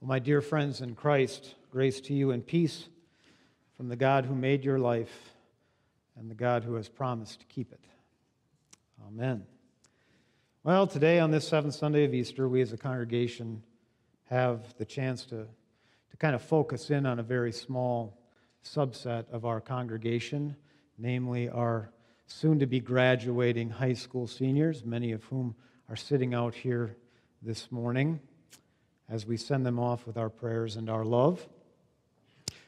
Well, my dear friends in Christ, grace to you and peace from the God who made your life and the God who has promised to keep it. Amen. Well, today on this seventh Sunday of Easter, we as a congregation have the chance to, to kind of focus in on a very small subset of our congregation, namely our soon to be graduating high school seniors, many of whom are sitting out here this morning as we send them off with our prayers and our love.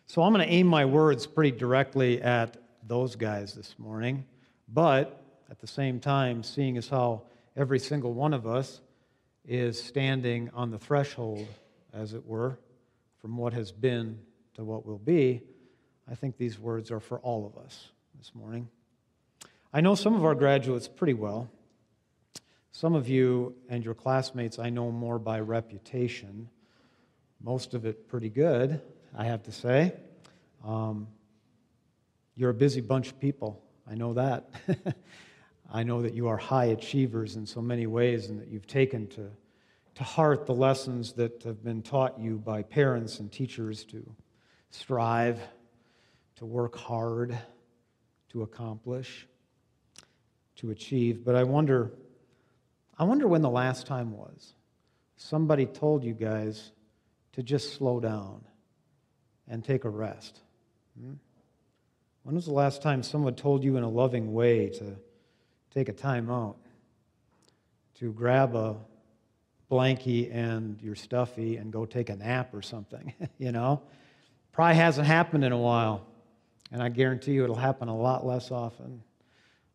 So I'm going to aim my words pretty directly at those guys this morning, but at the same time, seeing as how every single one of us is standing on the threshold, as it were, from what has been to what will be, I think these words are for all of us this morning. I know some of our graduates pretty well. Some of you and your classmates I know more by reputation, most of it pretty good, I have to say. Um, you're a busy bunch of people. I know that. I know that you are high achievers in so many ways and that you've taken to, to heart the lessons that have been taught you by parents and teachers to strive, to work hard, to accomplish, to achieve. But I wonder I wonder when the last time was somebody told you guys to just slow down and take a rest. Hmm? When was the last time someone told you in a loving way to take a time out, to grab a blankie and your stuffy and go take a nap or something, you know? Probably hasn't happened in a while, and I guarantee you it'll happen a lot less often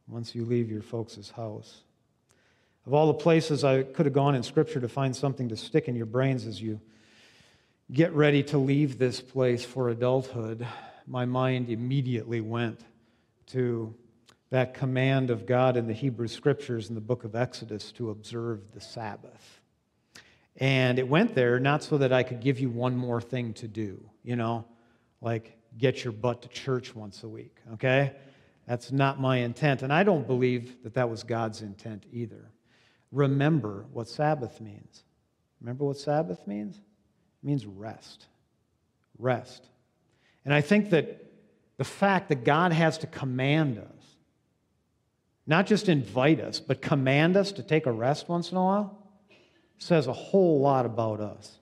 once you leave your folks' house. Of all the places I could have gone in Scripture to find something to stick in your brains as you get ready to leave this place for adulthood, my mind immediately went to that command of God in the Hebrew Scriptures in the book of Exodus to observe the Sabbath. And it went there not so that I could give you one more thing to do, you know, like get your butt to church once a week, okay? That's not my intent. And I don't believe that that was God's intent either remember what Sabbath means. Remember what Sabbath means? It means rest. Rest. And I think that the fact that God has to command us, not just invite us, but command us to take a rest once in a while, says a whole lot about us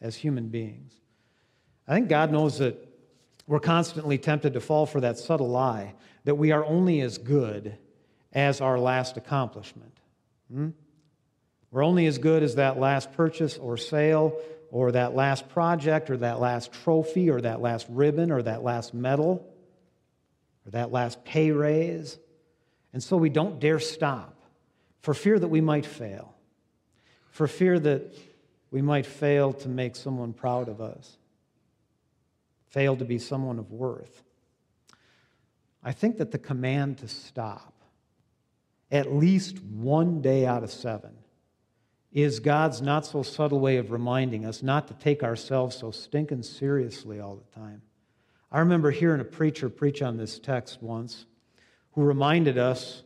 as human beings. I think God knows that we're constantly tempted to fall for that subtle lie that we are only as good as our last accomplishment. Hmm? We're only as good as that last purchase or sale or that last project or that last trophy or that last ribbon or that last medal or that last pay raise. And so we don't dare stop for fear that we might fail, for fear that we might fail to make someone proud of us, fail to be someone of worth. I think that the command to stop, at least one day out of seven, is God's not so subtle way of reminding us not to take ourselves so stinking seriously all the time. I remember hearing a preacher preach on this text once who reminded us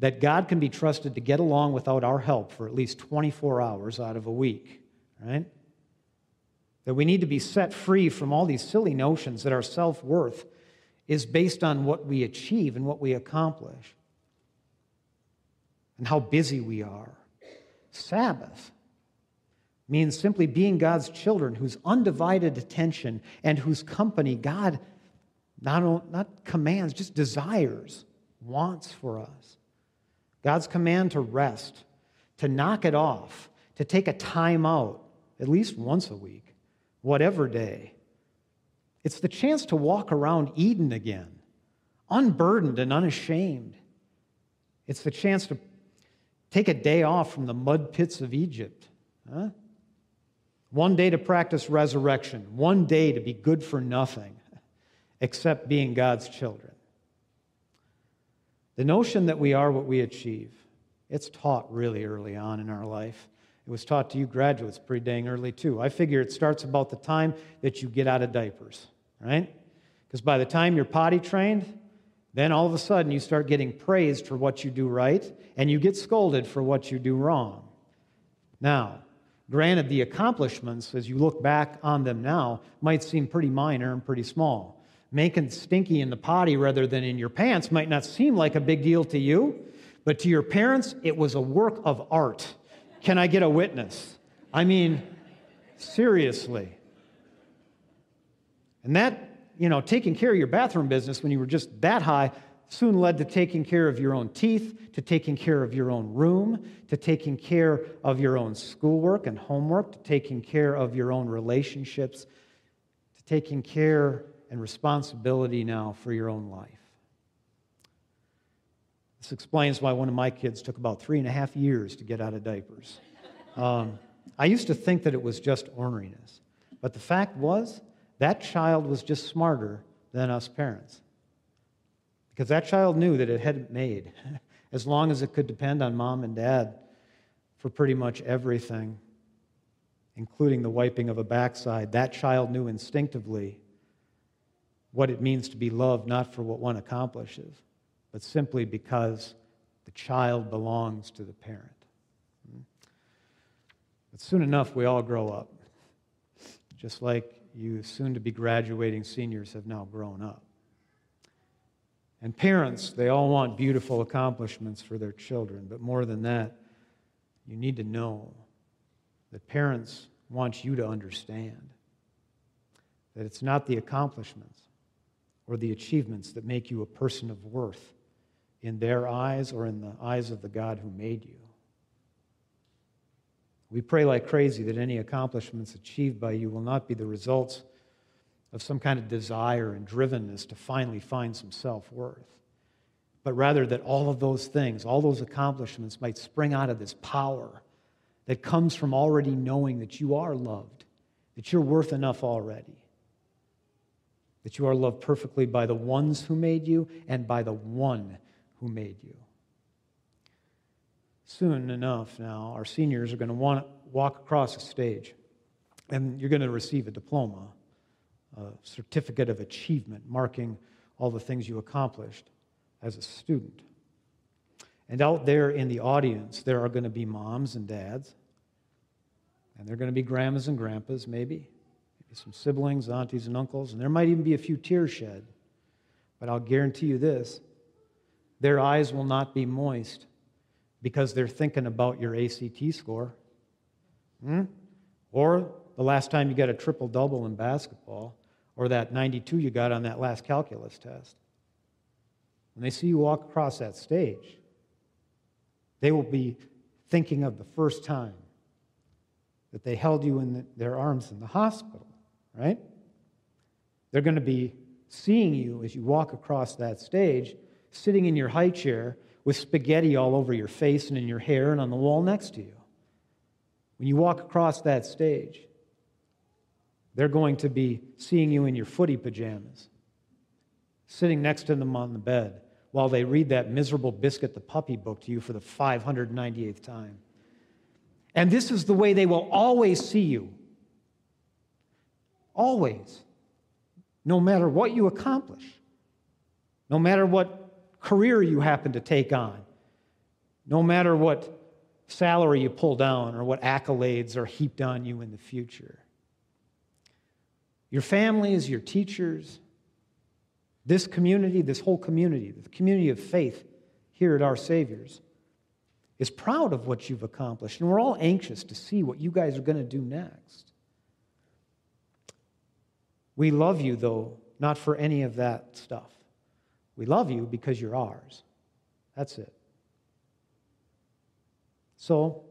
that God can be trusted to get along without our help for at least 24 hours out of a week, right? That we need to be set free from all these silly notions that our self worth is based on what we achieve and what we accomplish and how busy we are Sabbath means simply being God's children whose undivided attention and whose company God not, not commands, just desires, wants for us. God's command to rest, to knock it off, to take a time out at least once a week, whatever day. It's the chance to walk around Eden again, unburdened and unashamed. It's the chance to Take a day off from the mud pits of Egypt. Huh? One day to practice resurrection, one day to be good for nothing except being God's children. The notion that we are what we achieve, it's taught really early on in our life. It was taught to you graduates pretty dang early, too. I figure it starts about the time that you get out of diapers, right? Because by the time you're potty trained, then all of a sudden you start getting praised for what you do right, and you get scolded for what you do wrong. Now, Granted, the accomplishments, as you look back on them now, might seem pretty minor and pretty small. Making stinky in the potty rather than in your pants might not seem like a big deal to you, but to your parents, it was a work of art. Can I get a witness? I mean, seriously. And that, you know, taking care of your bathroom business when you were just that high soon led to taking care of your own teeth, to taking care of your own room, to taking care of your own schoolwork and homework, to taking care of your own relationships, to taking care and responsibility now for your own life. This explains why one of my kids took about three and a half years to get out of diapers. Um, I used to think that it was just orneriness, but the fact was, that child was just smarter than us parents. Because that child knew that it hadn't made, as long as it could depend on mom and dad for pretty much everything, including the wiping of a backside. That child knew instinctively what it means to be loved, not for what one accomplishes, but simply because the child belongs to the parent. Hmm? But soon enough, we all grow up, just like you soon to be graduating seniors have now grown up. And parents, they all want beautiful accomplishments for their children. But more than that, you need to know that parents want you to understand that it's not the accomplishments or the achievements that make you a person of worth in their eyes or in the eyes of the God who made you. We pray like crazy that any accomplishments achieved by you will not be the results of some kind of desire and drivenness to finally find some self worth, but rather that all of those things, all those accomplishments might spring out of this power that comes from already knowing that you are loved, that you're worth enough already, that you are loved perfectly by the ones who made you and by the one who made you. Soon enough now, our seniors are going to want to walk across a stage and you're going to receive a diploma a certificate of achievement marking all the things you accomplished as a student. And out there in the audience, there are going to be moms and dads, and there are going to be grandmas and grandpas, maybe, maybe some siblings, aunties and uncles, and there might even be a few tears shed. But I'll guarantee you this their eyes will not be moist because they're thinking about your ACT score. Hmm? Or the last time you got a triple double in basketball, or that 92 you got on that last calculus test. When they see you walk across that stage, they will be thinking of the first time that they held you in the, their arms in the hospital, right? They're going to be seeing you as you walk across that stage, sitting in your high chair with spaghetti all over your face and in your hair and on the wall next to you. When you walk across that stage, they're going to be seeing you in your footy pajamas, sitting next to them on the bed while they read that miserable Biscuit the Puppy book to you for the 598th time. And this is the way they will always see you. Always. No matter what you accomplish, no matter what career you happen to take on, no matter what salary you pull down or what accolades are heaped on you in the future your families, your teachers, this community, this whole community, the community of faith here at Our Savior's, is proud of what you've accomplished. And we're all anxious to see what you guys are going to do next. We love you, though, not for any of that stuff. We love you because you're ours. That's it. So,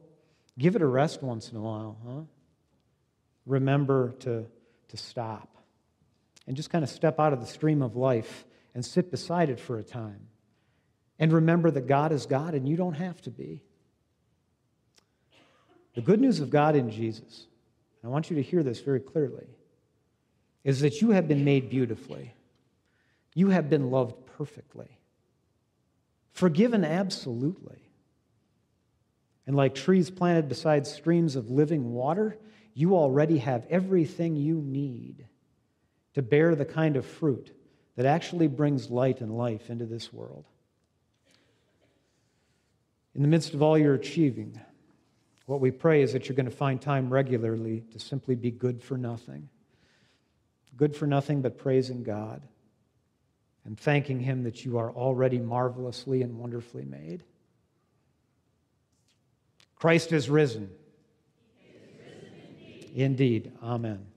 give it a rest once in a while, huh? Remember to to stop and just kind of step out of the stream of life and sit beside it for a time. And remember that God is God and you don't have to be. The good news of God in Jesus, and I want you to hear this very clearly, is that you have been made beautifully. You have been loved perfectly, forgiven absolutely. And like trees planted beside streams of living water, you already have everything you need to bear the kind of fruit that actually brings light and life into this world. In the midst of all you're achieving, What we pray is that you're going to find time regularly to simply be good for nothing. Good for nothing but praising God and thanking Him that you are already marvelously and wonderfully made. Christ is risen. Is risen indeed. Indeed. Amen.